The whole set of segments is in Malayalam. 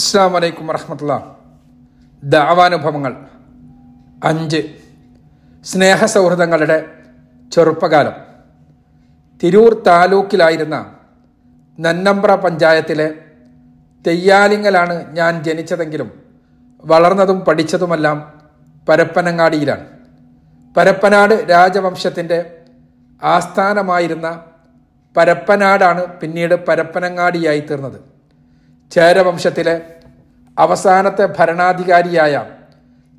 അസ്സാം വലൈക്കും വറഹമത്തുള്ള. ദാവാനുഭവങ്ങൾ. അഞ്ച്. സ്നേഹസൗഹൃദങ്ങളുടെ ചെറുപ്പകാലം. തിരൂർ താലൂക്കിലായിരുന്ന നന്നമ്പ്ര പഞ്ചായത്തിലെ തെയ്യാലിങ്ങലാണ് ഞാൻ ജനിച്ചതെങ്കിലും വളർന്നതും പഠിച്ചതുമെല്ലാം പരപ്പനങ്ങാടിയിലാണ്. പരപ്പനാട് രാജവംശത്തിന്റെ ആസ്ഥാനമായിരുന്ന പരപ്പനാടാണ് പിന്നീട് പരപ്പനങ്ങാടിയായി തീർന്നത്. ചേരവംശത്തിലെ അവസാനത്തെ ഭരണാധികാരിയായ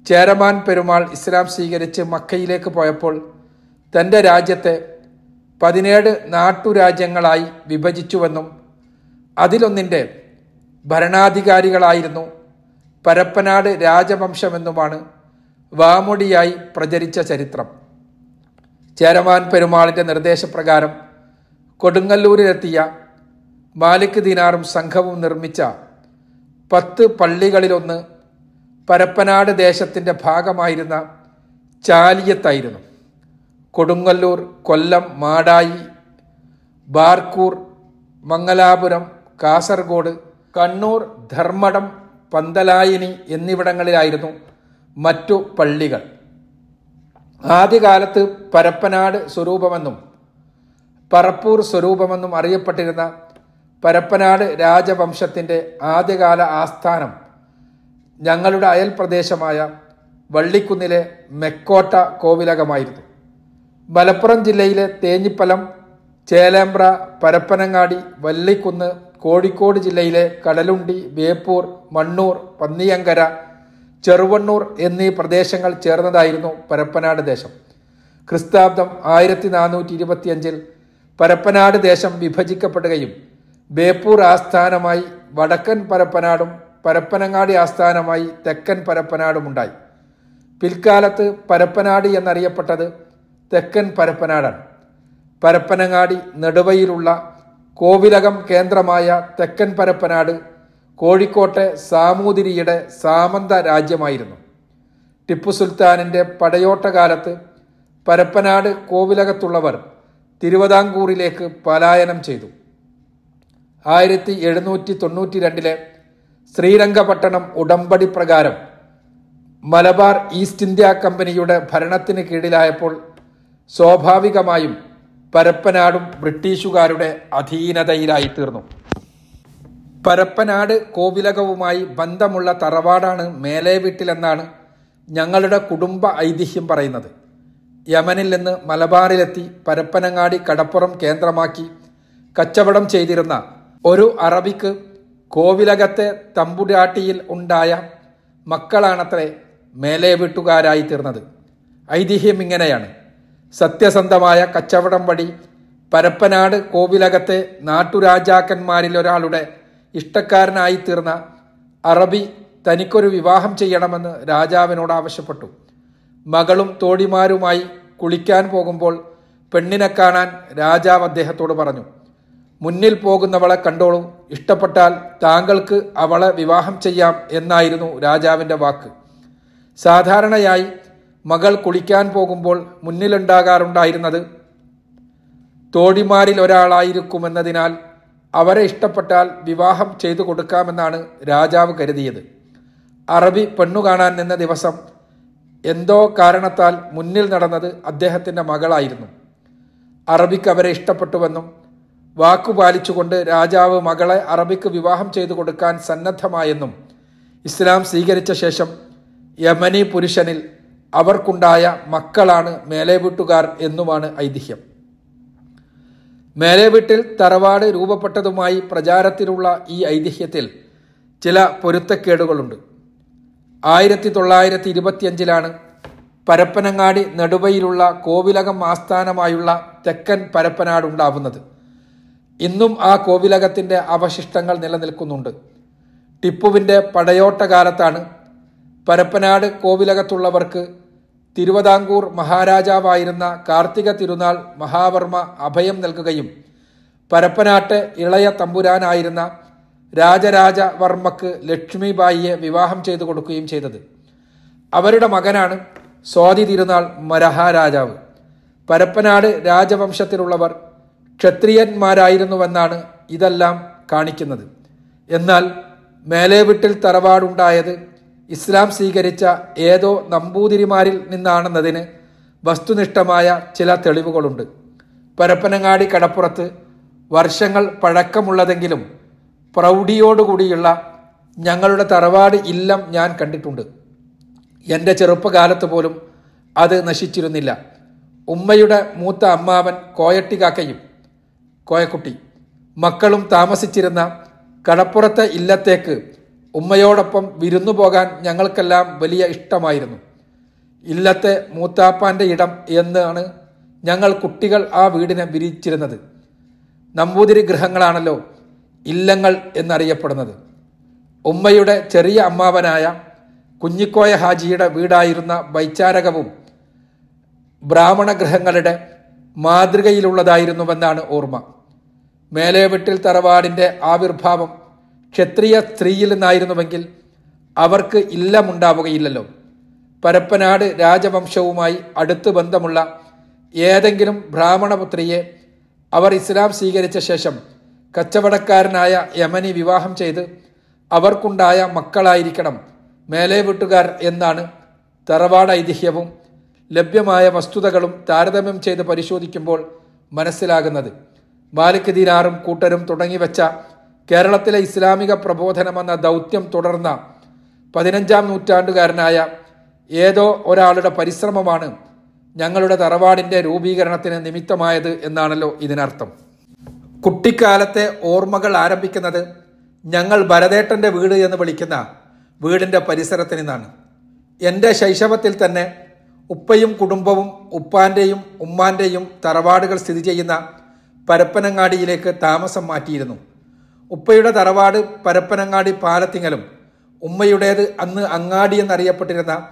ചേരമാൻ പെരുമാൾ ഇസ്ലാം സ്വീകരിച്ച് മക്കയിലേക്ക് പോയപ്പോൾ തന്റെ രാജ്യത്തെ പതിനേഴ് നാട്ടുരാജ്യങ്ങളായി വിഭജിച്ചുവെന്നും അതിലൊന്നിന്റെ ഭരണാധികാരികളായിരുന്നു പരപ്പനാട് രാജവംശമെന്നുമാണ് വാമൊടിയായി പ്രചരിച്ച ചരിത്രം. ചേരമാൻ പെരുമാളിന്റെ നിർദ്ദേശപ്രകാരം കൊടുങ്ങല്ലൂരിലെത്തിയ മാലിക് ദിനാറും സംഘവും നിർമ്മിച്ച പത്ത് പള്ളികളിലൊന്ന് പരപ്പനാട് ദേശത്തിന്റെ ഭാഗമായിരുന്ന ചാലിയത്തായിരുന്നു. കൊടുങ്ങല്ലൂർ കൊല്ലം മാടായി ബാർക്കൂർ മംഗലാപുരം കാസർഗോഡ് കണ്ണൂർ ധർമ്മടം പന്തലായിനി എന്നിവിടങ്ങളിലായിരുന്നു മറ്റു പള്ളികൾ. ആദ്യകാലത്ത് പരപ്പനാട് സ്വരൂപമെന്നും പറപ്പൂർ സ്വരൂപമെന്നും അറിയപ്പെട്ടിരുന്ന പരപ്പനാട് രാജവംശത്തിന്റെ ആദ്യകാല ആസ്ഥാനം ഞങ്ങളുടെ അയൽ പ്രദേശമായ വള്ളിക്കുന്നിലെ മെക്കോട്ട കോവിലകമായിരുന്നു. മലപ്പുറം ജില്ലയിലെ തേഞ്ഞിപ്പലം ചേലേമ്പ്ര പരപ്പനങ്ങാടി വള്ളിക്കുന്ന് കോഴിക്കോട് ജില്ലയിലെ കടലുണ്ടി വേപ്പൂർ മണ്ണൂർ പന്നിയങ്കര ചെറുവണ്ണൂർ എന്നീ പ്രദേശങ്ങൾ ചേർന്നതായിരുന്നു പരപ്പനാട് ദേശം. ക്രിസ്താബ്ദം ആയിരത്തി നാനൂറ്റി ഇരുപത്തിയഞ്ചിൽ പരപ്പനാട് ദേശം വിഭജിക്കപ്പെടുകയും ബേപ്പൂർ ആസ്ഥാനമായി വടക്കൻ പരപ്പനാടും പരപ്പനങ്ങാടി ആസ്ഥാനമായി തെക്കൻ പരപ്പനാടും ഉണ്ടായി. പിൽക്കാലത്ത് പരപ്പനാട് എന്നറിയപ്പെട്ടത് തെക്കൻ പരപ്പനാടാണ്. പരപ്പനങ്ങാടി നെടുവയിലുള്ള കോവിലകം കേന്ദ്രമായ തെക്കൻ പരപ്പനാട് കോഴിക്കോട്ടെ സാമൂതിരിയുടെ സാമന്ത രാജ്യമായിരുന്നു. ടിപ്പു സുൽത്താനിന്റെ പടയോട്ടകാലത്ത് പരപ്പനാട് കോവിലകത്തുള്ളവർ തിരുവിതാംകൂറിലേക്ക് പലായനം ചെയ്തു. ആയിരത്തി എഴുന്നൂറ്റി തൊണ്ണൂറ്റി രണ്ടിലെ ശ്രീരംഗപട്ടണം ഉടമ്പടി പ്രകാരം മലബാർ ഈസ്റ്റ് ഇന്ത്യ കമ്പനിയുടെ ഭരണത്തിന് കീഴിലായപ്പോൾ സ്വാഭാവികമായും പരപ്പനാടും ബ്രിട്ടീഷുകാരുടെ അധീനതയിലായി തീർന്നു പരപ്പനാട് കോവിലകവുമായി ബന്ധമുള്ള തറവാടാണ് മേലേവിട്ടിലെന്നാണ് ഞങ്ങളുടെ കുടുംബ ഐതിഹ്യം പറയുന്നത്. യമനിൽ നിന്ന് മലബാറിലെത്തി പരപ്പനങ്ങാടി കടപ്പുറം കേന്ദ്രമാക്കി കച്ചവടം ചെയ്തിരുന്ന ഒരു അറബിക്ക് കോവിലകത്തെ തമ്പുരാട്ടിയിൽ ഉണ്ടായ മക്കളാണത്രേ മേലെ വീട്ടുകാരായി തീർന്നത്. ഐതിഹ്യം ഇങ്ങനെയാണ്. സത്യസന്ധമായ കച്ചവടം വഴി പരപ്പനാട് കോവിലകത്തെ നാട്ടുരാജാക്കന്മാരിൽ ഒരാളുടെ ഇഷ്ടക്കാരനായി തീർന്ന അറബി തനിക്കൊരു വിവാഹം ചെയ്യണമെന്ന് രാജാവിനോട് ആവശ്യപ്പെട്ടു. മകളും തോടിമാരുമായി കുളിക്കാൻ പോകുമ്പോൾ പെണ്ണിനെ കാണാൻ രാജാവ് അദ്ദേഹത്തോട് പറഞ്ഞു മുന്നിൽ പോകുന്നവളെ കണ്ടോളൂ. ഇഷ്ടപ്പെട്ടാൽ താങ്കൾക്ക് അവളെ വിവാഹം ചെയ്യാം എന്നായിരുന്നു രാജാവിന്റെ വാക്ക്. സാധാരണയായി മകൾ കുളിക്കാൻ പോകുമ്പോൾ മുന്നിലുണ്ടാകാറുണ്ടായിരുന്നത് തോടിമാരിൽ ഒരാളായിരിക്കുമെന്നതിനാൽ അവരെ ഇഷ്ടപ്പെട്ടാൽ വിവാഹം ചെയ്തു കൊടുക്കാമെന്നാണ് രാജാവ് കരുതിയത്. അറബി പെണ്ണു കാണാൻ നിന്ന ദിവസം എന്തോ കാരണത്താൽ മുന്നിൽ നടന്നത് അദ്ദേഹത്തിന്റെ മകളായിരുന്നു. അറബിക്ക് അവരെ ഇഷ്ടപ്പെട്ടുവെന്നും വാക്കു പാലിച്ചുകൊണ്ട് രാജാവ് മകളെ അറബിക്ക് വിവാഹം ചെയ്തു കൊടുക്കാൻ സന്നദ്ധമായെന്നും ഇസ്ലാം സ്വീകരിച്ച ശേഷം യമനി പുരുഷനിൽ അവർക്കുണ്ടായ മക്കളാണ് മേലേവീട്ടുകാർ എന്നുമാണ് ഐതിഹ്യം. മേലേവീട്ടിൽ തറവാട് രൂപപ്പെട്ടതുമായി പ്രചാരത്തിലുള്ള ഈ ഐതിഹ്യത്തിൽ ചില പൊരുത്തക്കേടുകളുണ്ട്. ആയിരത്തി തൊള്ളായിരത്തി ഇരുപത്തിയഞ്ചിലാണ് പരപ്പനങ്ങാടി നെടുവയിലുള്ള കോവിലകം ആസ്ഥാനമായുള്ള തെക്കൻ പരപ്പനാട് ഉണ്ടാവുന്നത് ഇന്നും ആ കോവിലകത്തിന്റെ അവശിഷ്ടങ്ങൾ നിലനിൽക്കുന്നുണ്ട്. ടിപ്പുവിന്റെ പടയോട്ട കാലത്താണ് പരപ്പനാട് കോവിലകത്തുള്ളവർക്ക് തിരുവിതാംകൂർ മഹാരാജാവായിരുന്ന കാർത്തിക തിരുനാൾ മഹാവർമ്മ അഭയം നൽകുകയും പരപ്പനാട്ട് ഇളയ തമ്പുരാനായിരുന്ന രാജരാജവർമ്മക്ക് ലക്ഷ്മിബായിയെ വിവാഹം ചെയ്തു കൊടുക്കുകയും ചെയ്തത്. അവരുടെ മകനാണ് സ്വാതി തിരുനാൾ മരഹാരാജാവ്. പരപ്പനാട് രാജവംശത്തിലുള്ളവർ ക്ഷത്രിയന്മാരായിരുന്നുവെന്നാണ് ഇതെല്ലാം കാണിക്കുന്നത്. എന്നാൽ മേലേവിട്ടിൽ തറവാടുണ്ടായത് ഇസ്ലാം സ്വീകരിച്ച ഏതോ നമ്പൂതിരിമാരിൽ നിന്നാണെന്നതിന് വസ്തുനിഷ്ഠമായ ചില തെളിവുകളുണ്ട്. പരപ്പനങ്ങാടി കടപ്പുറത്ത് വർഷങ്ങൾ പഴക്കമുള്ളതെങ്കിലും പ്രൗഢിയോടുകൂടിയുള്ള ഞങ്ങളുടെ തറവാട് ഇല്ലം ഞാൻ കണ്ടിട്ടുണ്ട്. എന്റെ ചെറുപ്പകാലത്ത് പോലും അത് നശിച്ചിരുന്നില്ല. ഉമ്മയുടെ മൂത്ത അമ്മാവൻ കോയട്ടി കോയട്ടികാക്കയും കോയക്കുട്ടി. മക്കളും താമസിച്ചിരുന്ന കടപ്പുറത്തെ ഇല്ലത്തേക്ക് ഉമ്മയോടൊപ്പം വിരുന്നു പോകാൻ ഞങ്ങൾക്കെല്ലാം വലിയ ഇഷ്ടമായിരുന്നു. ഇല്ലത്തെ മൂത്താപ്പാന്റെ ഇടം എന്നാണ് ഞങ്ങൾ കുട്ടികൾ ആ വീടിനെ വിരിച്ചിരുന്നത്. നമ്പൂതിരി ഗൃഹങ്ങളാണല്ലോ ഇല്ലങ്ങൾ എന്നറിയപ്പെടുന്നത്. ഉമ്മയുടെ ചെറിയ അമ്മാവനായ കുഞ്ഞിക്കോയ ഹാജിയുടെ വീടായിരുന്ന വൈചാരകവും ബ്രാഹ്മണ ഗൃഹങ്ങളുടെ മാതൃകയിലുള്ളതായിരുന്നുവെന്നാണ് ഓർമ്മ. മേലെ വീട്ടിൽ തറവാടിന്റെ ആവിർഭാവം ക്ഷത്രിയ സ്ത്രീയിൽ നിന്നായിരുന്നുവെങ്കിൽ അവർക്ക് ഇല്ലമുണ്ടാവുകയില്ലല്ലോ. പരപ്പനാട് രാജവംശവുമായി അടുത്ത് ബന്ധമുള്ള ഏതെങ്കിലും ബ്രാഹ്മണപുത്രിയെ അവർ ഇസ്ലാം സ്വീകരിച്ച ശേഷം കച്ചവടക്കാരനായ യമനി വിവാഹം ചെയ്ത് അവർക്കുണ്ടായ മക്കളായിരിക്കണം മേലെ വീട്ടുകാർ എന്നാണ് തറവാട് ഐതിഹ്യവും ലഭ്യമായ വസ്തുതകളും താരതമ്യം ചെയ്ത് പരിശോധിക്കുമ്പോൾ മനസ്സിലാകുന്നത്. മാലിക് കൂട്ടരും കൂട്ടരും തുടങ്ങിവെച്ച കേരളത്തിലെ ഇസ്ലാമിക പ്രബോധനമെന്ന ദൗത്യം തുടർന്ന പതിനഞ്ചാം നൂറ്റാണ്ടുകാരനായ ഏതോ ഒരാളുടെ പരിശ്രമമാണ് ഞങ്ങളുടെ തറവാടിന്റെ രൂപീകരണത്തിന് നിമിത്തമായത് എന്നാണല്ലോ ഇതിനർത്ഥം. കുട്ടിക്കാലത്തെ ഓർമ്മകൾ ആരംഭിക്കുന്നത് ഞങ്ങൾ ഭരതേട്ടന്റെ വീട് എന്ന് വിളിക്കുന്ന വീടിന്റെ പരിസരത്തിൽ നിന്നാണ്. എന്റെ ശൈശവത്തിൽ തന്നെ ഉപ്പയും കുടുംബവും ഉപ്പാന്റെയും ഉമ്മാന്റെയും തറവാടുകൾ സ്ഥിതി ചെയ്യുന്ന പരപ്പനങ്ങാടിയിലേക്ക് താമസം മാറ്റിയിരുന്നു. ഉപ്പയുടെ തറവാട് പരപ്പനങ്ങാടി പാലത്തിങ്ങലും ഉമ്മയുടേത് അന്ന് അങ്ങാടി എന്നറിയപ്പെട്ടിരുന്ന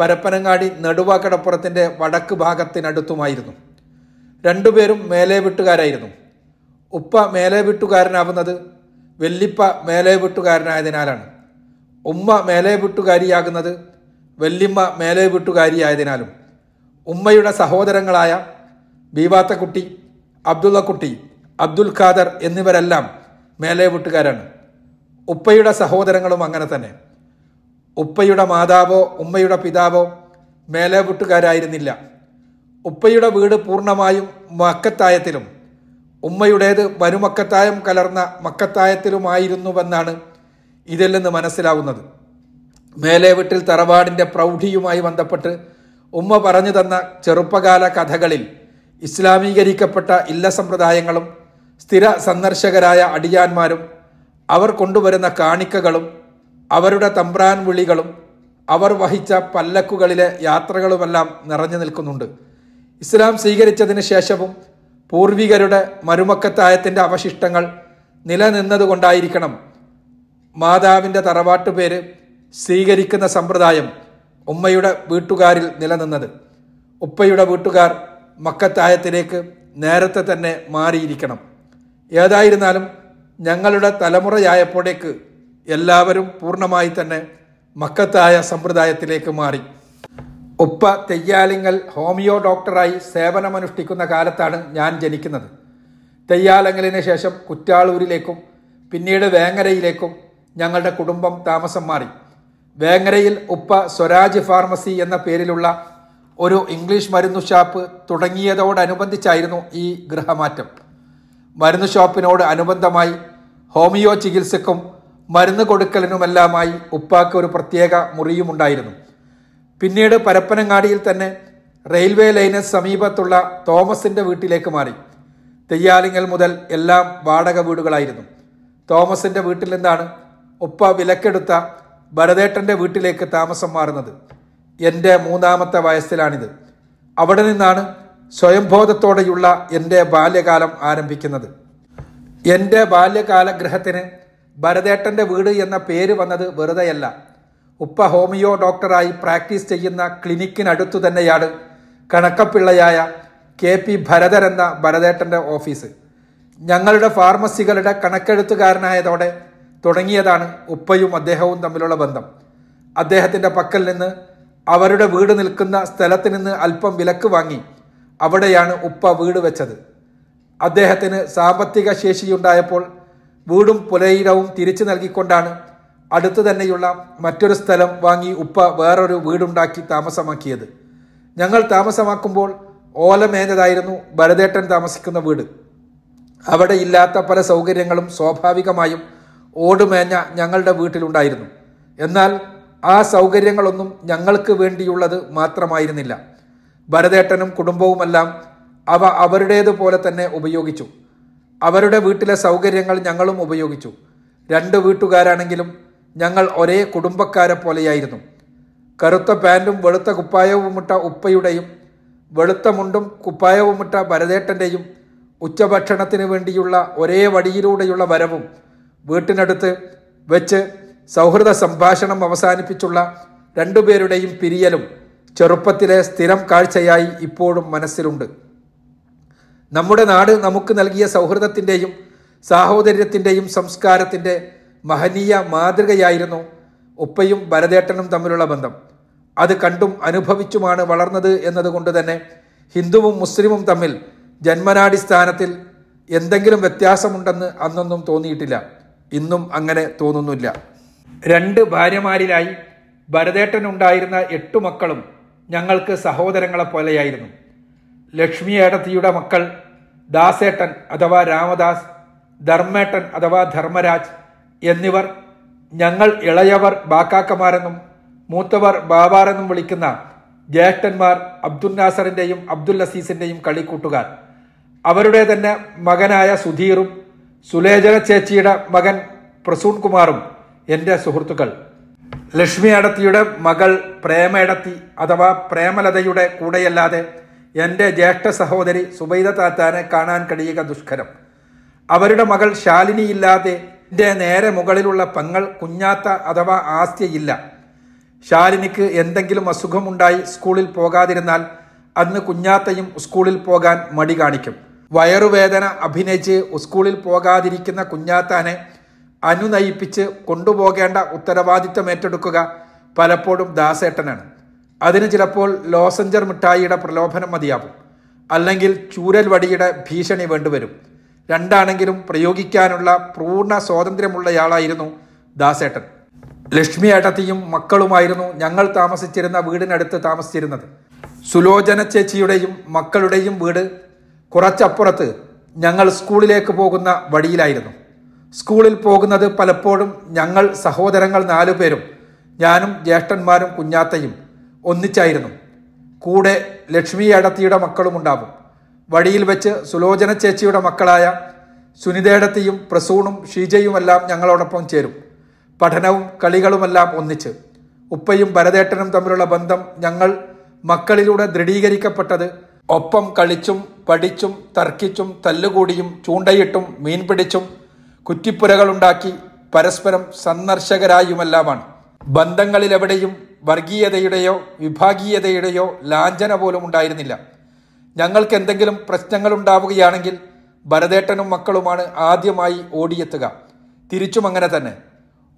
പരപ്പനങ്ങാടി നെടുവാക്കടപ്പുറത്തിന്റെ വടക്ക് ഭാഗത്തിനടുത്തുമായിരുന്നു. രണ്ടുപേരും മേലെ വിട്ടുകാരായിരുന്നു. ഉപ്പ മേലെ വിട്ടുകാരനാവുന്നത് വെല്ലിപ്പ മേലെ വിട്ടുകാരനായതിനാലാണ്. ഉമ്മ മേലെ വിട്ടുകാരിയാകുന്നത് വെല്ലിമ്മ മേലെ വിട്ടുകാരിയായതിനാലും. ഉമ്മയുടെ സഹോദരങ്ങളായ ബീവാത്തക്കുട്ടി അബ്ദുള്ളക്കുട്ടി അബ്ദുൽ ഖാദർ എന്നിവരെല്ലാം മേലെ വീട്ടുകാരാണ്. ഉപ്പയുടെ സഹോദരങ്ങളും അങ്ങനെ തന്നെ. ഉപ്പയുടെ മാതാവോ ഉമ്മയുടെ പിതാവോ മേലെ വീട്ടുകാരായിരുന്നില്ല. ഉപ്പയുടെ വീട് പൂർണമായും മക്കത്തായത്തിലും ഉമ്മയുടേത് വരുമക്കത്തായം കലർന്ന മക്കത്തായത്തിലുമായിരുന്നുവെന്നാണ് ഇതിൽ നിന്ന് മനസ്സിലാവുന്നത്. മേലെ വീട്ടിൽ തറവാടിന്റെ പ്രൗഢിയുമായി ബന്ധപ്പെട്ട് ഉമ്മ പറഞ്ഞു തന്ന ചെറുപ്പകാല കഥകളിൽ ഇസ്ലാമീകരിക്കപ്പെട്ട ഇല്ല സമ്പ്രദായങ്ങളും സ്ഥിര സന്ദർശകരായ അടിയാന്മാരും അവർ കൊണ്ടുവരുന്ന കാണിക്കകളും അവരുടെ തമ്പ്രാൻ വിളികളും അവർ വഹിച്ച പല്ലക്കുകളിലെ യാത്രകളുമെല്ലാം നിറഞ്ഞു നിൽക്കുന്നുണ്ട്. ഇസ്ലാം സ്വീകരിച്ചതിന് ശേഷവും പൂർവികരുടെ മരുമക്കത്തായത്തിന്റെ അവശിഷ്ടങ്ങൾ നിലനിന്നതുകൊണ്ടായിരിക്കണം മാതാവിന്റെ തറവാട്ടുപേര് സ്വീകരിക്കുന്ന സമ്പ്രദായം ഉമ്മയുടെ വീട്ടുകാരിൽ നിലനിന്നത്. ഉപ്പയുടെ വീട്ടുകാർ മക്കത്തായത്തിലേക്ക് നേരത്തെ തന്നെ മാറിയിരിക്കണം. ഏതായിരുന്നാലും ഞങ്ങളുടെ തലമുറയായപ്പോഴേക്ക് എല്ലാവരും പൂർണമായി തന്നെ മക്കത്തായ സമ്പ്രദായത്തിലേക്ക് മാറി. ഉപ്പ തെയ്യാലിങ്ങൽ ഹോമിയോ ഡോക്ടറായി സേവനമനുഷ്ഠിക്കുന്ന കാലത്താണ് ഞാൻ ജനിക്കുന്നത്. തെയ്യാലങ്ങലിന് ശേഷം കുറ്റാളൂരിലേക്കും പിന്നീട് വേങ്ങരയിലേക്കും ഞങ്ങളുടെ കുടുംബം താമസം മാറി. വേങ്ങരയിൽ ഉപ്പ സ്വരാജ് ഫാർമസി എന്ന പേരിലുള്ള ഒരു ഇംഗ്ലീഷ് മരുന്നു ഷാപ്പ് തുടങ്ങിയതോടനുബന്ധിച്ചായിരുന്നു ഈ ഗൃഹമാറ്റം. മരുന്ന് ഷോപ്പിനോട് അനുബന്ധമായി ഹോമിയോ ചികിത്സക്കും മരുന്ന് കൊടുക്കലിനുമെല്ലാമായി ഉപ്പാക്ക് ഒരു പ്രത്യേക മുറിയുമുണ്ടായിരുന്നു. പിന്നീട് പരപ്പനങ്ങാടിയിൽ തന്നെ റെയിൽവേ ലൈന് സമീപത്തുള്ള തോമസിന്റെ വീട്ടിലേക്ക് മാറി. തെയ്യാലിങ്ങൽ മുതൽ എല്ലാം വാടക വീടുകളായിരുന്നു. തോമസിന്റെ വീട്ടിൽ നിന്നാണ് ഉപ്പ വിലക്കെടുത്ത ഭരതേട്ടന്റെ വീട്ടിലേക്ക് താമസം മാറുന്നത്. എന്റെ മൂന്നാമത്തെ വയസ്സിലാണിത്. അവിടെ നിന്നാണ് സ്വയംബോധത്തോടെയുള്ള എന്റെ ബാല്യകാലം ആരംഭിക്കുന്നത്. എന്റെ ബാല്യകാലഗ്രഹത്തിന് ഭരതേട്ടന്റെ വീട് എന്ന പേര് വന്നത് വെറുതെയല്ല. ഉപ്പ ഹോമിയോ ഡോക്ടറായി പ്രാക്ടീസ് ചെയ്യുന്ന ക്ലിനിക്കിനടുത്തു തന്നെയാണ് കണക്കപ്പിള്ളയായ കെ പി ഭരതൻ എന്ന ഭരതേട്ടന്റെ ഓഫീസ്. ഞങ്ങളുടെ ഫാർമസികളുടെ കണക്കെഴുത്തുകാരനായതോടെ തുടങ്ങിയതാണ് ഉപ്പയും അദ്ദേഹവും തമ്മിലുള്ള ബന്ധം. അദ്ദേഹത്തിന്റെ പക്കൽ നിന്ന് അവരുടെ വീട് നിൽക്കുന്ന സ്ഥലത്ത് നിന്ന് അല്പം വിലക്ക് വാങ്ങി അവിടെയാണ് ഉപ്പ വീട് വെച്ചത്. അദ്ദേഹത്തിന് സാമ്പത്തിക ശേഷിയുണ്ടായപ്പോൾ വീടും പുലയിടവും തിരിച്ചു നൽകിക്കൊണ്ടാണ് അടുത്തു തന്നെയുള്ള മറ്റൊരു സ്ഥലം വാങ്ങി ഉപ്പ വേറൊരു വീടുണ്ടാക്കി താമസമാക്കിയത്. ഞങ്ങൾ താമസമാക്കുമ്പോൾ ഓലമേഞ്ഞതായിരുന്നു ഭരതേട്ടൻ താമസിക്കുന്ന വീട്. അവിടെ ഇല്ലാത്ത പല സൗകര്യങ്ങളും സ്വാഭാവികമായും ഓടുമേഞ്ഞ ഞങ്ങളുടെ വീട്ടിലുണ്ടായിരുന്നു. എന്നാൽ ആ സൗകര്യങ്ങളൊന്നും ഞങ്ങൾക്ക് വേണ്ടിയുള്ളത് മാത്രമായിരുന്നില്ല. ഭരതേട്ടനും കുടുംബവുമെല്ലാം അവ അവരുടേതുപോലെ തന്നെ ഉപയോഗിച്ചു. അവരുടെ വീട്ടിലെ സൗകര്യങ്ങൾ ഞങ്ങളും ഉപയോഗിച്ചു. രണ്ട് വീട്ടുകാരാണെങ്കിലും ഞങ്ങൾ ഒരേ കുടുംബക്കാരെ പോലെയായിരുന്നു. കറുത്ത പാന്റും വെളുത്ത കുപ്പായവുമിട്ട ഉപ്പയുടെയും വെളുത്ത മുണ്ടും കുപ്പായവുമിട്ട ഭരതേട്ടന്റെയും ഉച്ചഭക്ഷണത്തിന് വേണ്ടിയുള്ള ഒരേ വടിയിലൂടെയുള്ള വരവും വീട്ടിനടുത്ത് വെച്ച് സൗഹൃദ സംഭാഷണം അവസാനിപ്പിച്ചുള്ള രണ്ടുപേരുടെയും പിരിയലും ചെറുപ്പത്തിലെ സ്ഥിരം കാഴ്ചയായി ഇപ്പോഴും മനസ്സിലുണ്ട്. നമ്മുടെ നാട് നമുക്ക് നൽകിയ സൗഹൃദത്തിന്റെയും സാഹോദര്യത്തിന്റെയും സംസ്കാരത്തിന്റെ മഹനീയ മാതൃകയായിരുന്നു ഉപ്പയും ഭരതേട്ടനും തമ്മിലുള്ള ബന്ധം. അത് കണ്ടും അനുഭവിച്ചുമാണ് വളർന്നത് എന്നതുകൊണ്ട് തന്നെ ഹിന്ദുവും മുസ്ലിമും തമ്മിൽ ജന്മനാടിസ്ഥാനത്തിൽ എന്തെങ്കിലും വ്യത്യാസമുണ്ടെന്ന് അന്നൊന്നും തോന്നിയിട്ടില്ല. ഇന്നും അങ്ങനെ തോന്നുന്നില്ല. രണ്ട് ഭാര്യമാരിലായി ഭരതേട്ടനുണ്ടായിരുന്ന എട്ടു മക്കളും ഞങ്ങൾക്ക് സഹോദരങ്ങളെ പോലെയായിരുന്നു. ലക്ഷ്മി ഏടത്തിയുടെ മക്കൾ ദാസേട്ടൻ അഥവാ രാമദാസ് ധർമ്മേട്ടൻ അഥവാ ധർമ്മരാജ് എന്നിവർ ഞങ്ങൾ ഇളയവർ ബാക്കാക്കമാരെന്നും മൂത്തവർ ബാബാറെന്നും വിളിക്കുന്ന ജ്യേഷ്ഠന്മാർ അബ്ദുൽ നാസറിന്റെയും അബ്ദുൽ അസീസിന്റെയും കളിക്കൂട്ടുകാർ. അവരുടെ തന്നെ മകനായ സുധീറും സുലേജന ചേച്ചിയുടെ മകൻ പ്രസൂൺ കുമാറും എന്റെ സുഹൃത്തുക്കൾ ലക്ഷ്മി അടത്തിയുടെ മകൾ പ്രേമേടത്തി അഥവാ പ്രേമലതയുടെ കൂടെയല്ലാതെ എന്റെ ജ്യേഷ്ഠ സഹോദരി സുബൈദ താത്താനെ കാണാൻ കഴിയുക ദുഷ്കരം. അവരുടെ മകൾ ശാലിനിയില്ലാതെ എന്റെ നേരെ മുകളിലുള്ള പങ്ങൾ കുഞ്ഞാത്ത അഥവാ ആസ്തിയില്ല ശാലിനിക്ക് എന്തെങ്കിലും അസുഖമുണ്ടായി സ്കൂളിൽ പോകാതിരുന്നാൽ അന്ന് കുഞ്ഞാത്തയും സ്കൂളിൽ പോകാൻ മടി കാണിക്കും. വയറുവേദന അഭിനയിച്ച് സ്കൂളിൽ പോകാതിരിക്കുന്ന കുഞ്ഞാത്താനെ അനുനയിപ്പിച്ച് കൊണ്ടുപോകേണ്ട ഉത്തരവാദിത്തം ഏറ്റെടുക്കുക പലപ്പോഴും ദാസേട്ടനാണ്. അതിന് ചിലപ്പോൾ ലോസഞ്ചർ മിഠായിയുടെ പ്രലോഭനം മതിയാവും. അല്ലെങ്കിൽ ചൂരൽ വടിയുടെ ഭീഷണി വേണ്ടിവരും. രണ്ടാണെങ്കിലും പ്രയോഗിക്കാനുള്ള പൂർണ സ്വാതന്ത്ര്യമുള്ളയാളായിരുന്നു ദാസേട്ടൻ. ലക്ഷ്മി ഏട്ടത്തിയും മക്കളുമായിരുന്നു ഞങ്ങൾ താമസിച്ചിരുന്ന വീടിനടുത്ത് താമസിച്ചിരുന്നത്. സുലോചന ചേച്ചിയുടെയും മക്കളുടെയും വീട് കുറച്ചപ്പുറത്ത് ഞങ്ങൾ സ്കൂളിലേക്ക് പോകുന്ന വഴിയിലായിരുന്നു. സ്കൂളിൽ പോകുന്നത് പലപ്പോഴും ഞങ്ങൾ സഹോദരങ്ങൾ നാലുപേരും ഞാനും ജ്യേഷ്ഠന്മാരും കുഞ്ഞാത്തയും ഒന്നിച്ചായിരുന്നു. കൂടെ ലക്ഷ്മി അടത്തിയുടെ മക്കളും ഉണ്ടാവും. വഴിയിൽ വെച്ച് സുലോചന ചേച്ചിയുടെ മക്കളായ സുനിതേടത്തിയും പ്രസൂണും ഷീജയുമെല്ലാം ഞങ്ങളോടൊപ്പം ചേരും. പഠനവും കളികളുമെല്ലാം ഒന്നിച്ച്. ഉപ്പയും ഭരതേട്ടനും തമ്മിലുള്ള ബന്ധം ഞങ്ങൾ മക്കളിലൂടെ ദൃഢീകരിക്കപ്പെട്ടത് ഒപ്പം കളിച്ചും പഠിച്ചും തർക്കിച്ചും തല്ലുകൂടിയും ചൂണ്ടയിട്ടും മീൻ പിടിച്ചും കുറ്റിപ്പുരകളുണ്ടാക്കി പരസ്പരം സന്ദർശകരായുമെല്ലാമാണ്. ബന്ധങ്ങളിലെവിടെയും വർഗീയതയുടെയോ വിഭാഗീയതയുടെയോ ലാഞ്ചന പോലും ഉണ്ടായിരുന്നില്ല. ഞങ്ങൾക്ക് എന്തെങ്കിലും പ്രശ്നങ്ങൾ ഉണ്ടാവുകയാണെങ്കിൽ ഭരതേട്ടനും മക്കളുമാണ് ആദ്യമായി ഓടിയെത്തുക. തിരിച്ചും അങ്ങനെ തന്നെ.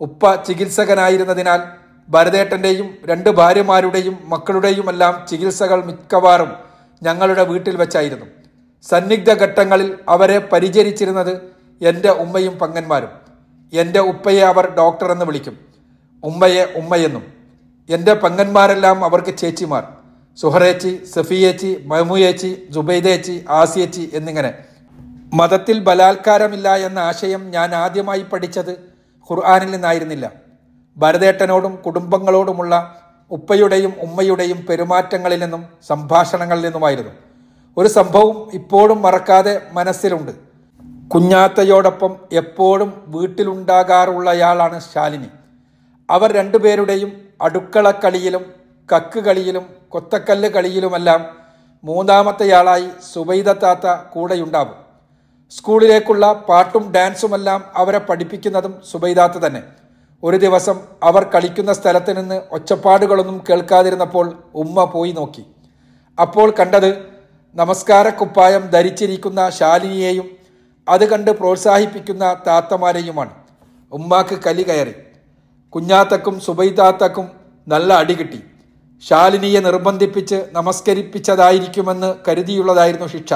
ഉപ്പ ചികിത്സകനായിരുന്നതിനാൽ ഭരതേട്ടന്റെയും രണ്ട് ഭാര്യമാരുടെയും മക്കളുടെയും എല്ലാം ചികിത്സകൾ മിക്കവാറും ഞങ്ങളുടെ വീട്ടിൽ വെച്ചായിരുന്നു. സന്നിഗ്ധ ഘട്ടങ്ങളിൽ അവരെ പരിചരിച്ചിരുന്നത് എന്റെ ഉമ്മയും പങ്ങന്മാരും. എന്റെ ഉപ്പയെ അവർ ഡോക്ടർ എന്ന് വിളിക്കും. ഉമ്മയെ ഉമ്മയെന്നും എന്റെ പങ്ങന്മാരെല്ലാം അവർക്ക് ചേച്ചിമാർ. സുഹറേച്ചി സഫിയേച്ചി മഹമുയേച്ചി ജുബൈദേച്ചി ആസിയേച്ചി എന്നിങ്ങനെ. മതത്തിൽ ബലാത്കാരമില്ല എന്ന ആശയം ഞാൻ ആദ്യമായി പഠിച്ചത് ഖുർആാനിൽ നിന്നായിരുന്നില്ല. ഭരതേട്ടനോടും കുടുംബങ്ങളോടുമുള്ള ഉപ്പയുടെയും ഉമ്മയുടെയും പെരുമാറ്റങ്ങളിൽ നിന്നും സംഭാഷണങ്ങളിൽ നിന്നുമായിരുന്നു. ഒരു സംഭവം ഇപ്പോഴും മറക്കാതെ മനസ്സിലുണ്ട്. കുഞ്ഞാത്തയോടൊപ്പം എപ്പോഴും വീട്ടിലുണ്ടാകാറുള്ളയാളാണ് ശാലിനി. അവർ രണ്ടുപേരുടെയും അടുക്കളക്കളിയിലും കക്ക് കളിയിലും കൊത്തക്കല്ല് കളിയിലുമെല്ലാം മൂന്നാമത്തെയാളായി സുബൈദ താത്ത കൂടെയുണ്ടാവും. സ്കൂളിലേക്കുള്ള പാട്ടും ഡാൻസുമെല്ലാം അവരെ പഠിപ്പിക്കുന്നതും സുബൈദാത്ത തന്നെ. ഒരു ദിവസം അവർ കളിക്കുന്ന സ്ഥലത്ത് നിന്ന് ഒച്ചപ്പാടുകളൊന്നും കേൾക്കാതിരുന്നപ്പോൾ ഉമ്മ പോയി നോക്കി. അപ്പോൾ കണ്ടത് നമസ്കാരക്കുപ്പായം ധരിച്ചിരിക്കുന്ന ശാലിനിയെയും അത് കണ്ട് പ്രോത്സാഹിപ്പിക്കുന്ന താത്തമാരെയുമാണ്. ഉമ്മാക്ക് കലി കയറി. കുഞ്ഞാത്തക്കും സുബൈതാത്തക്കും നല്ല അടി കിട്ടി. ശാലിനിയെ നിർബന്ധിപ്പിച്ച് നമസ്കരിപ്പിച്ചതായിരിക്കുമെന്ന് കരുതിയുള്ളതായിരുന്നു ശിക്ഷ.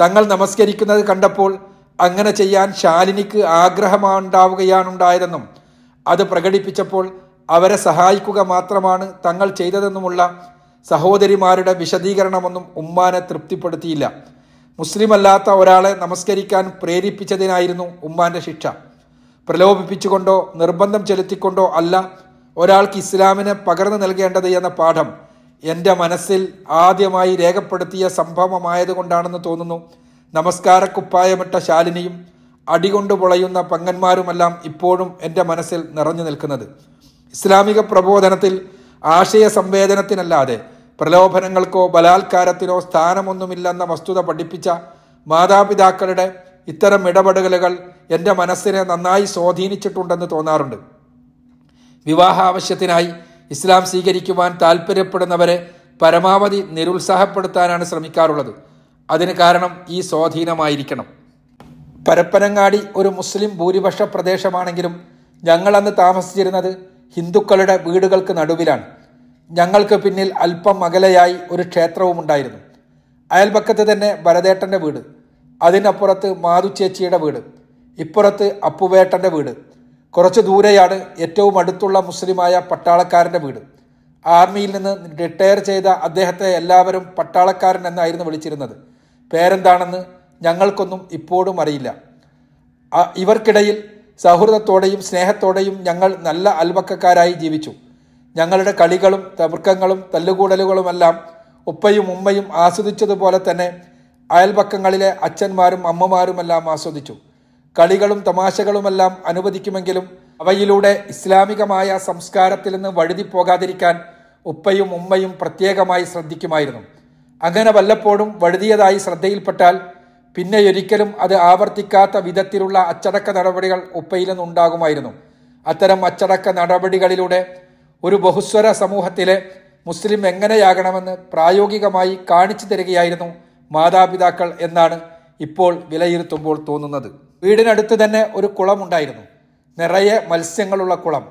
തങ്ങൾ നമസ്കരിക്കുന്നത് കണ്ടപ്പോൾ അങ്ങനെ ചെയ്യാൻ ശാലിനിക്ക് ആഗ്രഹമുണ്ടാവുകയാണുണ്ടായതെന്നും അത് പ്രകടിപ്പിച്ചപ്പോൾ അവരെ സഹായിക്കുക മാത്രമാണ് തങ്ങൾ ചെയ്തതെന്നുമുള്ള സഹോദരിമാരുടെ വിശദീകരണമൊന്നും ഉമ്മാനെ തൃപ്തിപ്പെടുത്തിയില്ല. മുസ്ലിം അല്ലാത്ത ഒരാളെ നമസ്കരിക്കാൻ പ്രേരിപ്പിച്ചതിനായിരുന്നു ഉമ്മാന്റെ ശിക്ഷ. പ്രലോഭിപ്പിച്ചുകൊണ്ടോ നിർബന്ധം ചെലുത്തിക്കൊണ്ടോ അല്ല ഒരാൾക്ക് ഇസ്ലാമിനെ പകർന്നു നൽകേണ്ടത് എന്ന പാഠം എന്റെ മനസ്സിൽ ആദ്യമായി രേഖപ്പെടുത്തിയ സംഭവമായതുകൊണ്ടാണെന്ന് തോന്നുന്നു. നമസ്കാരക്കുപ്പായമിട്ട ശാലിനിയും അടികൊണ്ട് പൊളയുന്ന പങ്ങന്മാരുമെല്ലാം ഇപ്പോഴും എന്റെ മനസ്സിൽ നിറഞ്ഞു നിൽക്കുന്നത്. ഇസ്ലാമിക പ്രബോധനത്തിൽ ആശയ സംവേദനത്തിനല്ലാതെ പ്രലോഭനങ്ങൾക്കോ ബലാത്കാരത്തിനോ സ്ഥാനമൊന്നുമില്ലെന്ന വസ്തുത പഠിപ്പിച്ച മാതാപിതാക്കളുടെ ഇത്തരം ഇടപെടലുകൾ എന്റെ മനസ്സിനെ നന്നായി സ്വാധീനിച്ചിട്ടുണ്ടെന്ന് തോന്നാറുണ്ട്. വിവാഹ ആവശ്യത്തിനായി ഇസ്ലാം സ്വീകരിക്കുവാൻ താല്പര്യപ്പെടുന്നവരെ പരമാവധി നിരുത്സാഹപ്പെടുത്താനാണ് ശ്രമിക്കാറുള്ളത്. അതിന് കാരണം ഈ സ്വാധീനമായിരിക്കണം. പരപ്പനങ്ങാടി ഒരു മുസ്ലിം ഭൂരിപക്ഷ പ്രദേശമാണെങ്കിലും ഞങ്ങളന്ന് താമസിച്ചിരുന്നത് ഹിന്ദുക്കളുടെ വീടുകൾക്ക് നടുവിലാണ്. ഞങ്ങൾക്ക് പിന്നിൽ അല്പം അകലെയായി ഒരു ക്ഷേത്രവും ഉണ്ടായിരുന്നു. അയൽപക്കത്ത് തന്നെ ഭരതേട്ടന്റെ വീട് അതിനപ്പുറത്ത് മാതു ചേച്ചിയുടെ വീട് ഇപ്പുറത്ത് അപ്പുവേട്ടന്റെ വീട്. കുറച്ച് ദൂരെയാണ് ഏറ്റവും അടുത്തുള്ള മുസ്ലിമായ പട്ടാളക്കാരന്റെ വീട്. ആർമിയിൽ നിന്ന് റിട്ടയർ ചെയ്ത അദ്ദേഹത്തെ എല്ലാവരും പട്ടാളക്കാരൻ എന്നായിരുന്നു വിളിച്ചിരുന്നത്. പേരെന്താണെന്ന് ഞങ്ങൾക്കൊന്നും ഇപ്പോഴും അറിയില്ല. ഇവർക്കിടയിൽ സൗഹൃദത്തോടെയും സ്നേഹത്തോടെയും ഞങ്ങൾ നല്ല അൽവക്കക്കാരായി ജീവിച്ചു. ഞങ്ങളുടെ കളികളും തർക്കങ്ങളും തല്ലുകൂടലുകളുമെല്ലാം ഉപ്പയും ഉമ്മയും ആസ്വദിച്ചതുപോലെ തന്നെ അയൽപക്കങ്ങളിലെ അച്ഛന്മാരും അമ്മമാരുമെല്ലാം ആസ്വദിച്ചു. കളികളും തമാശകളുമെല്ലാം അനുവദിക്കുമെങ്കിലും അവയിലൂടെ ഇസ്ലാമികമായ സംസ്കാരത്തിൽ നിന്ന് വഴുതി പോകാതിരിക്കാൻ ഉപ്പയും ഉമ്മയും പ്രത്യേകമായി ശ്രദ്ധിക്കുമായിരുന്നു. അങ്ങനെ വല്ലപ്പോഴും വഴുതിയതായി ശ്രദ്ധയിൽപ്പെട്ടാൽ പിന്നെ ഒരിക്കലും അത് ആവർത്തിക്കാത്ത വിധത്തിലുള്ള അച്ചടക്ക നടപടികൾ ഉപ്പയിൽ നിന്നുണ്ടാകുമായിരുന്നു. അത്തരം അച്ചടക്ക നടപടികളിലൂടെ ഒരു ബഹുസ്വര സമൂഹത്തിലെ മുസ്ലിം എങ്ങനെയാകണമെന്ന് പ്രായോഗികമായി കാണിച്ചു തരികയായിരുന്നു മാതാപിതാക്കൾ എന്നാണ് ഇപ്പോൾ വിലയിരുത്തുമ്പോൾ തോന്നുന്നത്. വീടിനടുത്ത് തന്നെ ഒരു കുളമുണ്ടായിരുന്നു. നിറയെ മത്സ്യങ്ങളുള്ള കുളം.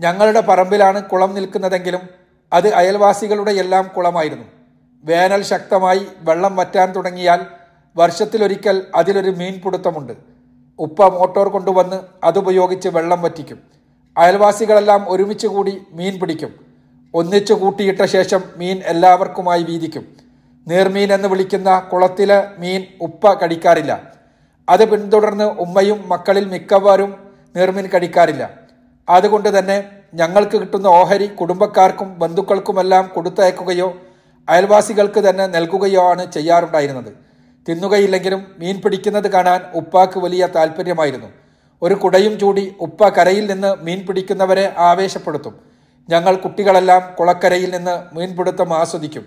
ഞങ്ങളുടെ പറമ്പിലാണ് കുളം നിൽക്കുന്നതെങ്കിലും അത് അയൽവാസികളുടെ എല്ലാം കുളമായിരുന്നു. വേനൽ ശക്തമായി വെള്ളം വറ്റാൻ തുടങ്ങിയാൽ വർഷത്തിലൊരിക്കൽ അതിലൊരു മീൻപിടുത്തമുണ്ട്. ഉപ്പ മോട്ടോർ കൊണ്ടുവന്ന് അതുപയോഗിച്ച് വെള്ളം വറ്റിക്കും. അയൽവാസികളെല്ലാം ഒരുമിച്ച് കൂടി മീൻ പിടിക്കും. ഒന്നിച്ചു കൂട്ടിയിട്ട ശേഷം മീൻ എല്ലാവർക്കുമായി വീതിക്കും. നീർമീൻ എന്ന് വിളിക്കുന്ന കുളത്തിലെ മീൻ ഉപ്പ കടിക്കാറില്ല. അത് പിന്തുടർന്ന് ഉമ്മയും മക്കളിൽ മിക്കവാറും നീർമീൻ കടിക്കാറില്ല. അതുകൊണ്ട് തന്നെ ഞങ്ങൾക്ക് കിട്ടുന്ന ഓഹരി കുടുംബക്കാർക്കും ബന്ധുക്കൾക്കുമെല്ലാം കൊടുത്തയക്കുകയോ അയൽവാസികൾക്ക് തന്നെ നൽകുകയോ ആണ് ചെയ്യാറുണ്ടായിരുന്നത്. തിന്നുകയില്ലെങ്കിലും മീൻ പിടിക്കുന്നത് കാണാൻ ഉപ്പാക്ക് വലിയ താല്പര്യമായിരുന്നു ഒരു കുടയും ചൂടി ഉപ്പ കരയിൽ നിന്ന് മീൻ പിടിക്കുന്നവരെ ആവേശപ്പെടുത്തും. ഞങ്ങൾ കുട്ടികളെല്ലാം കുളക്കരയിൽ നിന്ന് മീൻപിടുത്തം ആസ്വദിക്കും.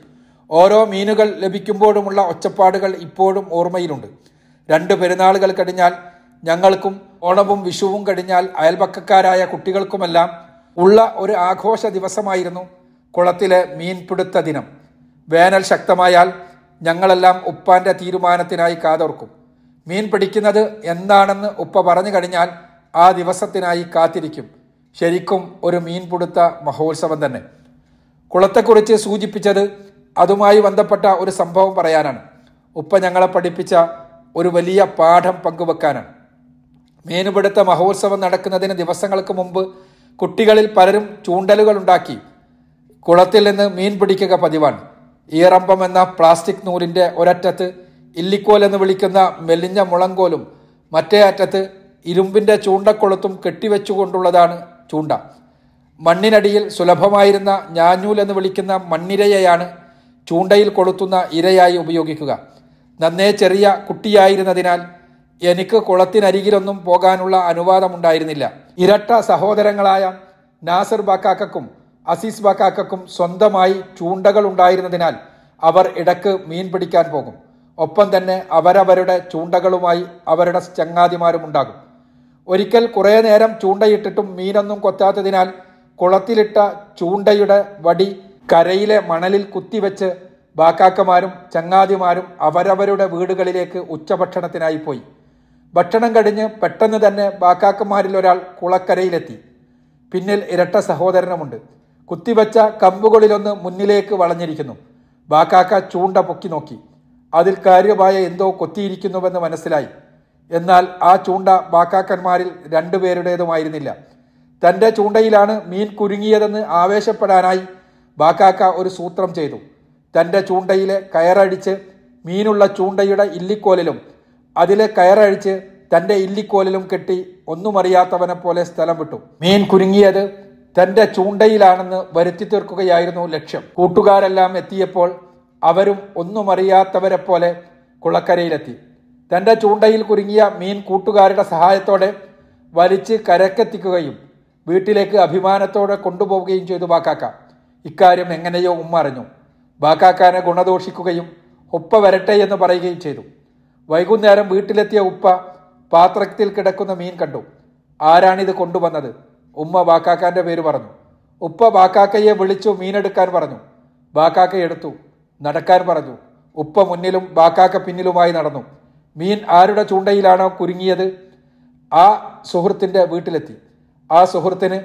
ഓരോ മീനുകൾ ലഭിക്കുമ്പോഴുമുള്ള ഒച്ചപ്പാടുകൾ ഇപ്പോഴും ഓർമ്മയിലുണ്ട്. രണ്ട് പെരുന്നാളുകൾ കഴിഞ്ഞാൽ ഞങ്ങൾക്കും ഓണവും വിഷുവും കഴിഞ്ഞാൽ അയൽപക്കക്കാരായ കുട്ടികൾക്കുമെല്ലാം ഉള്ള ഒരു ആഘോഷ ദിവസമായിരുന്നു കുളത്തിലെ മീൻപിടുത്ത ദിനം. വേനൽ ശക്തമായാൽ ഞങ്ങളെല്ലാം ഉപ്പാന്റെ തീരുമാനത്തിനായി കാതോർക്കും. മീൻ പിടിക്കുന്നത് എന്താണെന്ന് ഉപ്പ പറഞ്ഞു കഴിഞ്ഞാൽ ആ ദിവസത്തിനായി കാത്തിരിക്കും. ശരിക്കും ഒരു മീൻ പിടുത്ത മഹോത്സവം തന്നെ. കുളത്തെക്കുറിച്ച് സൂചിപ്പിച്ചത് അതുമായി ബന്ധപ്പെട്ട ഒരു സംഭവം പറയാനാണ്. ഉപ്പ ഞങ്ങളെ പഠിപ്പിച്ച ഒരു വലിയ പാഠം പങ്കുവെക്കാനാണ്. മീനുപിടുത്ത മഹോത്സവം നടക്കുന്നതിന് ദിവസങ്ങൾക്ക് മുമ്പ് കുട്ടികളിൽ പലരും ചൂണ്ടലുകൾ ഉണ്ടാക്കി കുളത്തിൽ നിന്ന് മീൻ പിടിക്കുക പതിവാണ്. ഈറമ്പം എന്ന പ്ലാസ്റ്റിക് നൂലിന്റെ ഒരറ്റത്ത് ഇല്ലിക്കോൽ എന്ന് വിളിക്കുന്ന മെലിഞ്ഞ മുളങ്കോലും മറ്റേ അറ്റത്ത് ഇരുമ്പിന്റെ ചൂണ്ടക്കൊളുത്തും കെട്ടിവെച്ചുകൊണ്ടുള്ളതാണ് ചൂണ്ട. മണ്ണിനടിയിൽ സുലഭമായിരുന്ന ഞാഞ്ഞൂൽ എന്ന് വിളിക്കുന്ന മണ്ണിരയെയാണ് ചൂണ്ടയിൽ കൊളുത്തുന്ന ഇരയായി ഉപയോഗിക്കുക. നന്നേ ചെറിയ കുട്ടിയായിരുന്നതിനാൽ എനിക്ക് കുളത്തിനരികിലൊന്നും പോകാനുള്ള അനുവാദമുണ്ടായിരുന്നില്ല. ഇരട്ട സഹോദരങ്ങളായ നാസർ ബാക്കാക്കും അസീസ് ബാക്കാക്കും സ്വന്തമായി ചൂണ്ടകൾ ഉണ്ടായിരുന്നതിനാൽ അവർ ഇടയ്ക്ക് മീൻ പിടിക്കാൻ പോകും. ഒപ്പം തന്നെ അവരവരുടെ ചൂണ്ടകളുമായി അവരുടെ ചങ്ങാതിമാരും ഉണ്ടാകും. ഒരിക്കൽ കുറേ നേരം ചൂണ്ടയിട്ടിട്ടും മീനൊന്നും കൊത്താത്തതിനാൽ കുളത്തിലിട്ട ചൂണ്ടയുടെ വടി കരയിലെ മണലിൽ കുത്തിവെച്ച് ബാക്കാക്കമാരും ചങ്ങാതിമാരും അവരവരുടെ വീടുകളിലേക്ക് ഉച്ചഭക്ഷണത്തിനായി പോയി. ഭക്ഷണം കഴിഞ്ഞ് പെട്ടെന്ന് തന്നെ ബാക്കാക്കന്മാരിൽ ഒരാൾ കുളക്കരയിലെത്തി. പിന്നിൽ ഇരട്ട സഹോദരനുമുണ്ട്. കുത്തിവെച്ച കമ്പുകളിലൊന്ന് മുന്നിലേക്ക് വളഞ്ഞിരിക്കുന്നു. ബാക്കാക്ക ചൂണ്ട പൊക്കി നോക്കി. അതിൽ കാര്യമായ എന്തോ കൊത്തിയിരിക്കുന്നുവെന്ന് മനസ്സിലായി. എന്നാൽ ആ ചൂണ്ട ബാക്കാക്കന്മാരിൽ രണ്ടുപേരുടേതുമായിരുന്നില്ല. തന്റെ ചൂണ്ടയിലാണ് മീൻ കുരുങ്ങിയതെന്ന് ആവേശപ്പെടാനായി ബാക്കാക്ക ഒരു സൂത്രം ചെയ്തു. തന്റെ ചൂണ്ടയിലെ കയറടിച്ച് മീനുള്ള ചൂണ്ടയുടെ ഇല്ലിക്കോലിലും അതിലെ കയറഴിച്ച് തന്റെ ഇല്ലിക്കോലിലും കെട്ടി ഒന്നുമറിയാത്തവനെ പോലെ സ്ഥലം വിട്ടു. മീൻ കുരുങ്ങിയത് തന്റെ ചൂണ്ടയിലാണെന്ന് വരുത്തി തീർക്കുകയായിരുന്നു ലക്ഷ്യം. കൂട്ടുകാരെല്ലാം എത്തിയപ്പോൾ അവരും ഒന്നുമറിയാത്തവരെ പോലെ കുളക്കരയിലെത്തി. തന്റെ ചൂണ്ടയിൽ കുരുങ്ങിയ മീൻ കൂട്ടുകാരുടെ സഹായത്തോടെ വലിച്ച് കരക്കെത്തിക്കുകയും വീട്ടിലേക്ക് അഭിമാനത്തോടെ കൊണ്ടുപോവുകയും ചെയ്തു ബാക്കാക്ക. ഇക്കാര്യം എങ്ങനെയോ ഉമ്മ അറിഞ്ഞു. ബാക്കാക്കാനെ ഗുണദോഷിക്കുകയും ഉപ്പ വരട്ടെ എന്ന് പറയുകയും ചെയ്തു. വൈകുന്നേരം വീട്ടിലെത്തിയ ഉപ്പ പാത്രത്തിൽ കിടക്കുന്ന മീൻ കണ്ടു. ആരാണിത് കൊണ്ടുവന്നത്? ഉമ്മ ബാക്കാക്കാന്റെ പേര് പറഞ്ഞു. ഉപ്പ ബാക്കാക്കയെ വിളിച്ചു മീനെടുക്കാൻ പറഞ്ഞു. ബാക്കാക്ക എടുത്തു. നടക്കാൻ പറഞ്ഞു ഉപ്പ മുന്നിലും ബാക്കാക്ക പിന്നിലുമായി നടന്നു. മീൻ ആരുടെ ചൂണ്ടയിലാണോ കുരുങ്ങിയത്? ആ സുഹൃത്തിന്റെ വീട്ടിലെത്തി. ആ സുഹൃത്തിന്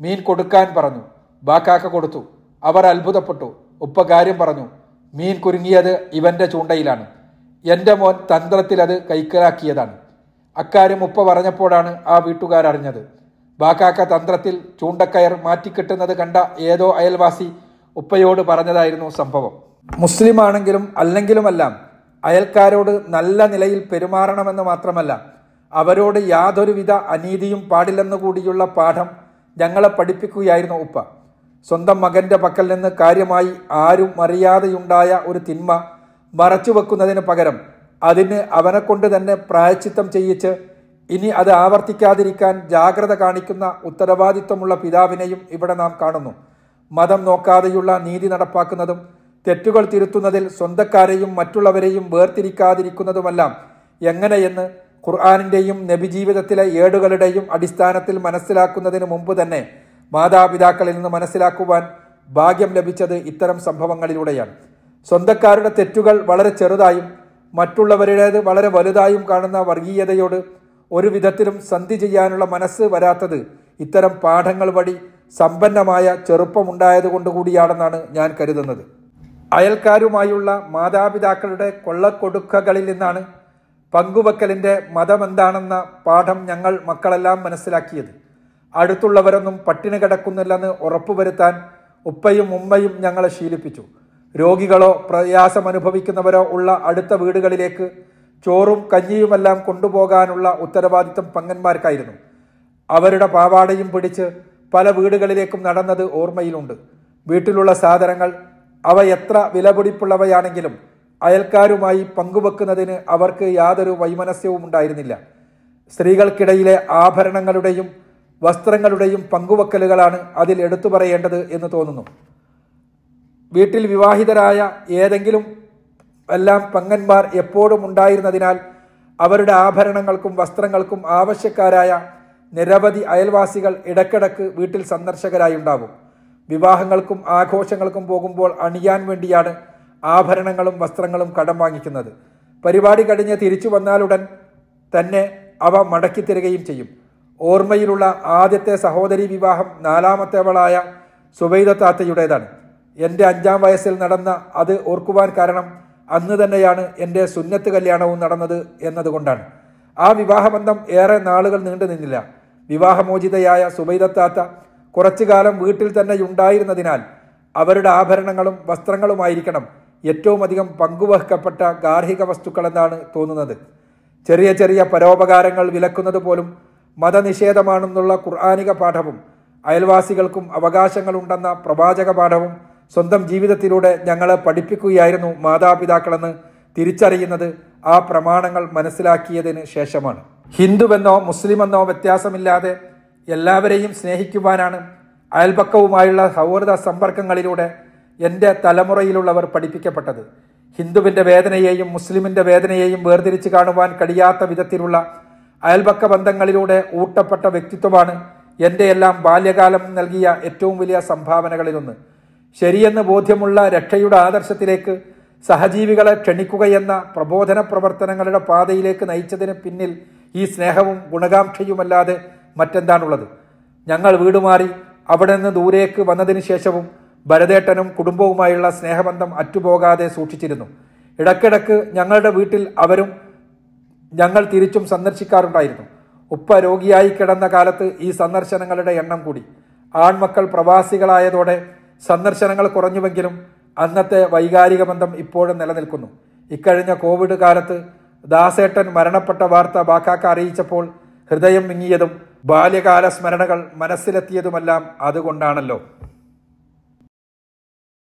മീൻ കൊടുക്കാൻ പറഞ്ഞു. ബാക്കാക്ക കൊടുത്തു. അവർ അത്ഭുതപ്പെട്ടു. ഉപ്പ കാര്യം പറഞ്ഞു മീൻ കുരുങ്ങിയത് ഇവന്റെ ചൂണ്ടയിലാണ്. എന്റെ മോൻ തന്ത്രത്തിൽ അത് കൈക്കലാക്കിയതാണ്. അക്കാര്യം ഉപ്പ പറഞ്ഞപ്പോഴാണ് ആ വീട്ടുകാരറിഞ്ഞത് ബാക്കാക്ക തന്ത്രത്തിൽ ചൂണ്ടക്കയർ മാറ്റിക്കെട്ടുന്നത് കണ്ട ഏതോ അയൽവാസി ഉപ്പയോട് പറഞ്ഞതായിരുന്നു സംഭവം. മുസ്ലിം ആണെങ്കിലും അല്ലെങ്കിലുമെല്ലാം അയൽക്കാരോട് നല്ല നിലയിൽ പെരുമാറണമെന്ന് മാത്രമല്ല അവരോട് യാതൊരുവിധ അനീതിയും പാടില്ലെന്നു കൂടിയുള്ള പാഠം ഞങ്ങളെ പഠിപ്പിക്കുകയായിരുന്നു ഉപ്പ. സ്വന്തം മകന്റെ പക്കൽ നിന്ന് കാര്യമായി ആരും അറിയാതെയുണ്ടായ ഒരു തിന്മ മറച്ചു വെക്കുന്നതിന് പകരം അതിന് അവനെക്കൊണ്ട് തന്നെ പ്രായച്ചിത്തം ചെയ്യിച്ച് ഇനി അത് ആവർത്തിക്കാതിരിക്കാൻ ജാഗ്രത കാണിക്കുന്ന ഉത്തരവാദിത്വമുള്ള പിതാവിനെയും ഇവിടെ നാം കാണുന്നു. മതം നോക്കാതെയുള്ള നീതി നടപ്പാക്കുന്നതും തെറ്റുകൾ തിരുത്തുന്നതിൽ സ്വന്തക്കാരെയും മറ്റുള്ളവരെയും വേർതിരിക്കാതിരിക്കുന്നതുമെല്ലാം എങ്ങനെയെന്ന് ഖുർആാനിന്റെയും നബിജീവിതത്തിലെ ഏടുകളുടെയും അടിസ്ഥാനത്തിൽ മനസ്സിലാക്കുന്നതിന് മുമ്പ് തന്നെ മാതാപിതാക്കളിൽ നിന്ന് മനസ്സിലാക്കുവാൻ ഭാഗ്യം ലഭിച്ചത് ഇത്തരം സംഭവങ്ങളിലൂടെയാണ്. സ്വന്തക്കാരുടെ തെറ്റുകൾ വളരെ ചെറുതായും മറ്റുള്ളവരുടേത് വളരെ വലുതായും കാണുന്ന വർഗീയതയോട് ഒരു വിധത്തിലും സന്ധി ചെയ്യാനുള്ള മനസ്സ് വരാത്തത് ഇത്തരം പാഠങ്ങൾ വഴി സമ്പന്നമായ ചെറുപ്പമുണ്ടായതുകൊണ്ട് കൂടിയാണെന്നാണ് ഞാൻ കരുതുന്നത്. അയൽക്കാരുമായുള്ള മാതാപിതാക്കളുടെ കൊള്ളക്കൊടുക്കകളിൽ നിന്നാണ് പങ്കുവെക്കലിന്റെ മതമെന്താണെന്ന പാഠം ഞങ്ങൾ മക്കളെല്ലാം മനസ്സിലാക്കിയത്. അടുത്തുള്ളവരൊന്നും പട്ടിണി കിടക്കുന്നില്ലെന്ന് ഉറപ്പുവരുത്താൻ ഉപ്പയും ഉമ്മയും ഞങ്ങളെ ശീലിപ്പിച്ചു. രോഗികളോ പ്രയാസമനുഭവിക്കുന്നവരോ ഉള്ള അടുത്ത വീടുകളിലേക്ക് ചോറും കഞ്ഞിയുമെല്ലാം കൊണ്ടുപോകാനുള്ള ഉത്തരവാദിത്തം പങ്ങന്മാർക്കായിരുന്നു. അവരുടെ പാവാടയും പിടിച്ച് പല വീടുകളിലേക്കും നടന്നത് ഓർമ്മയിലുണ്ട്. വീട്ടിലുള്ള സാധനങ്ങൾ അവ എത്ര വിലപിടിപ്പുള്ളവയാണെങ്കിലും അയൽക്കാരുമായി പങ്കുവെക്കുന്നതിന് അവർക്ക് യാതൊരു വൈമനസ്യവും ഉണ്ടായിരുന്നില്ല. സ്ത്രീകൾക്കിടയിലെ ആഭരണങ്ങളുടെയും വസ്ത്രങ്ങളുടെയും പങ്കുവെക്കലുകളാണ് അതിൽ എടുത്തു പറയേണ്ടത് എന്ന് തോന്നുന്നു. വീട്ടിൽ വിവാഹിതരായ ഏതെങ്കിലും എല്ലാം പങ്ങന്മാർ എപ്പോഴും ഉണ്ടായിരുന്നതിനാൽ അവരുടെ ആഭരണങ്ങൾക്കും വസ്ത്രങ്ങൾക്കും ആവശ്യക്കാരായ നിരവധി അയൽവാസികൾ ഇടക്കിടക്ക് വീട്ടിൽ സന്ദർശകരായി ഉണ്ടാവും വിവാഹങ്ങൾക്കും ആഘോഷങ്ങൾക്കും പോകുമ്പോൾ അണിയാൻ വേണ്ടിയാണ് ആഭരണങ്ങളും വസ്ത്രങ്ങളും കടം വാങ്ങിക്കുന്നത്. പരിപാടി കഴിഞ്ഞ് തിരിച്ചു വന്നാലുടൻ തന്നെ അവ മടക്കി തരികയും ചെയ്യും. ഓർമ്മയിലുള്ള ആദ്യത്തെ സഹോദരി വിവാഹം നാലാമത്തേവളായ സുബൈദ താത്തയുടേതാണ്. എന്റെ അഞ്ചാം വയസ്സിൽ നടന്ന അത് ഓർക്കുവാൻ കാരണം അന്ന് തന്നെയാണ് എന്റെ സുന്നത്ത് കല്യാണവും നടന്നത് എന്നതുകൊണ്ടാണ്. ആ വിവാഹബന്ധം ഏറെ നാളുകൾ നീണ്ടു നിന്നില്ല. വിവാഹമോചിതയായ സുബൈദത്താത്ത കുറച്ചു കാലം വീട്ടിൽ തന്നെ ഉണ്ടായിരുന്നതിനാൽ അവരുടെ ആഭരണങ്ങളും വസ്ത്രങ്ങളുമായിരിക്കണം ഏറ്റവും അധികം പങ്കുവഹിക്കപ്പെട്ട ഗാർഹിക വസ്തുക്കളെന്നാണ് തോന്നുന്നത്. ചെറിയ ചെറിയ പരോപകാരങ്ങൾ വിലക്കുന്നത് പോലും മതനിഷേധമാണെന്നുള്ള ഖുർആാനിക പാഠവും അയൽവാസികൾക്കും അവകാശങ്ങളുണ്ടെന്ന പ്രവാചക പാഠവും സ്വന്തം ജീവിതത്തിലൂടെ ഞങ്ങളെ പഠിപ്പിക്കുകയായിരുന്നു മാതാപിതാക്കളെന്ന് തിരിച്ചറിയുന്നത് ആ പ്രമാണങ്ങൾ മനസ്സിലാക്കിയതിന് ശേഷമാണ്. ഹിന്ദുവെന്നോ മുസ്ലിമെന്നോ വ്യത്യാസമില്ലാതെ എല്ലാവരെയും സ്നേഹിക്കുവാനാണ് അയൽപക്കവുമായുള്ള സൗഹൃദ സമ്പർക്കങ്ങളിലൂടെ എന്റെ തലമുറയിലുള്ളവർ പഠിപ്പിക്കപ്പെട്ടത്. ഹിന്ദുവിന്റെ വേദനയെയും മുസ്ലിമിന്റെ വേദനയെയും വേർതിരിച്ച് കാണുവാൻ കഴിയാത്ത വിധത്തിലുള്ള അയൽപക്ക ബന്ധങ്ങളിലൂടെ ഊട്ടപ്പെട്ട വ്യക്തിത്വമാണ് എന്റെ എല്ലാം ബാല്യകാലം നൽകിയ ഏറ്റവും വലിയ സംഭാവനകളിലൊന്ന്. ശരിയെന്ന് ബോധ്യമുള്ള രക്ഷയുടെ ആദർശത്തിലേക്ക് സഹജീവികളെ ക്ഷണിക്കുകയെന്ന പ്രബോധന പ്രവർത്തനങ്ങളുടെ പാതയിലേക്ക് നയിച്ചതിന് പിന്നിൽ ഈ സ്നേഹവും ഗുണകാംക്ഷയുമല്ലാതെ മറ്റെന്താണുള്ളത്? ഞങ്ങൾ വീട് മാറി അവിടെ നിന്ന് ദൂരേക്ക് വന്നതിന് ശേഷവും ഭരതേട്ടനും കുടുംബവുമായുള്ള സ്നേഹബന്ധം അറ്റുപോകാതെ സൂക്ഷിച്ചിരുന്നു. ഇടക്കിടക്ക് ഞങ്ങളുടെ വീട്ടിൽ അവരും ഞങ്ങൾ തിരിച്ചും സന്ദർശിക്കാറുണ്ടായിരുന്നു. ഉപ്പ രോഗിയായി കിടന്ന കാലത്ത് ഈ സന്ദർശനങ്ങളുടെ എണ്ണം കൂടി. ആൺമക്കൾ പ്രവാസികളായതോടെ സന്ദർശനങ്ങൾ കുറഞ്ഞുവെങ്കിലും അന്നത്തെ വൈകാരിക ബന്ധം ഇപ്പോഴും നിലനിൽക്കുന്നു. ഇക്കഴിഞ്ഞ കോവിഡ് കാലത്ത് ദാസേട്ടൻ മരണപ്പെട്ട വാർത്ത ബാക്കാക്ക അറിയിച്ചപ്പോൾ ഹൃദയം വിങ്ങിയതും ബാല്യകാല സ്മരണകൾ മനസ്സിലെത്തിയതുമെല്ലാം അതുകൊണ്ടാണല്ലോ.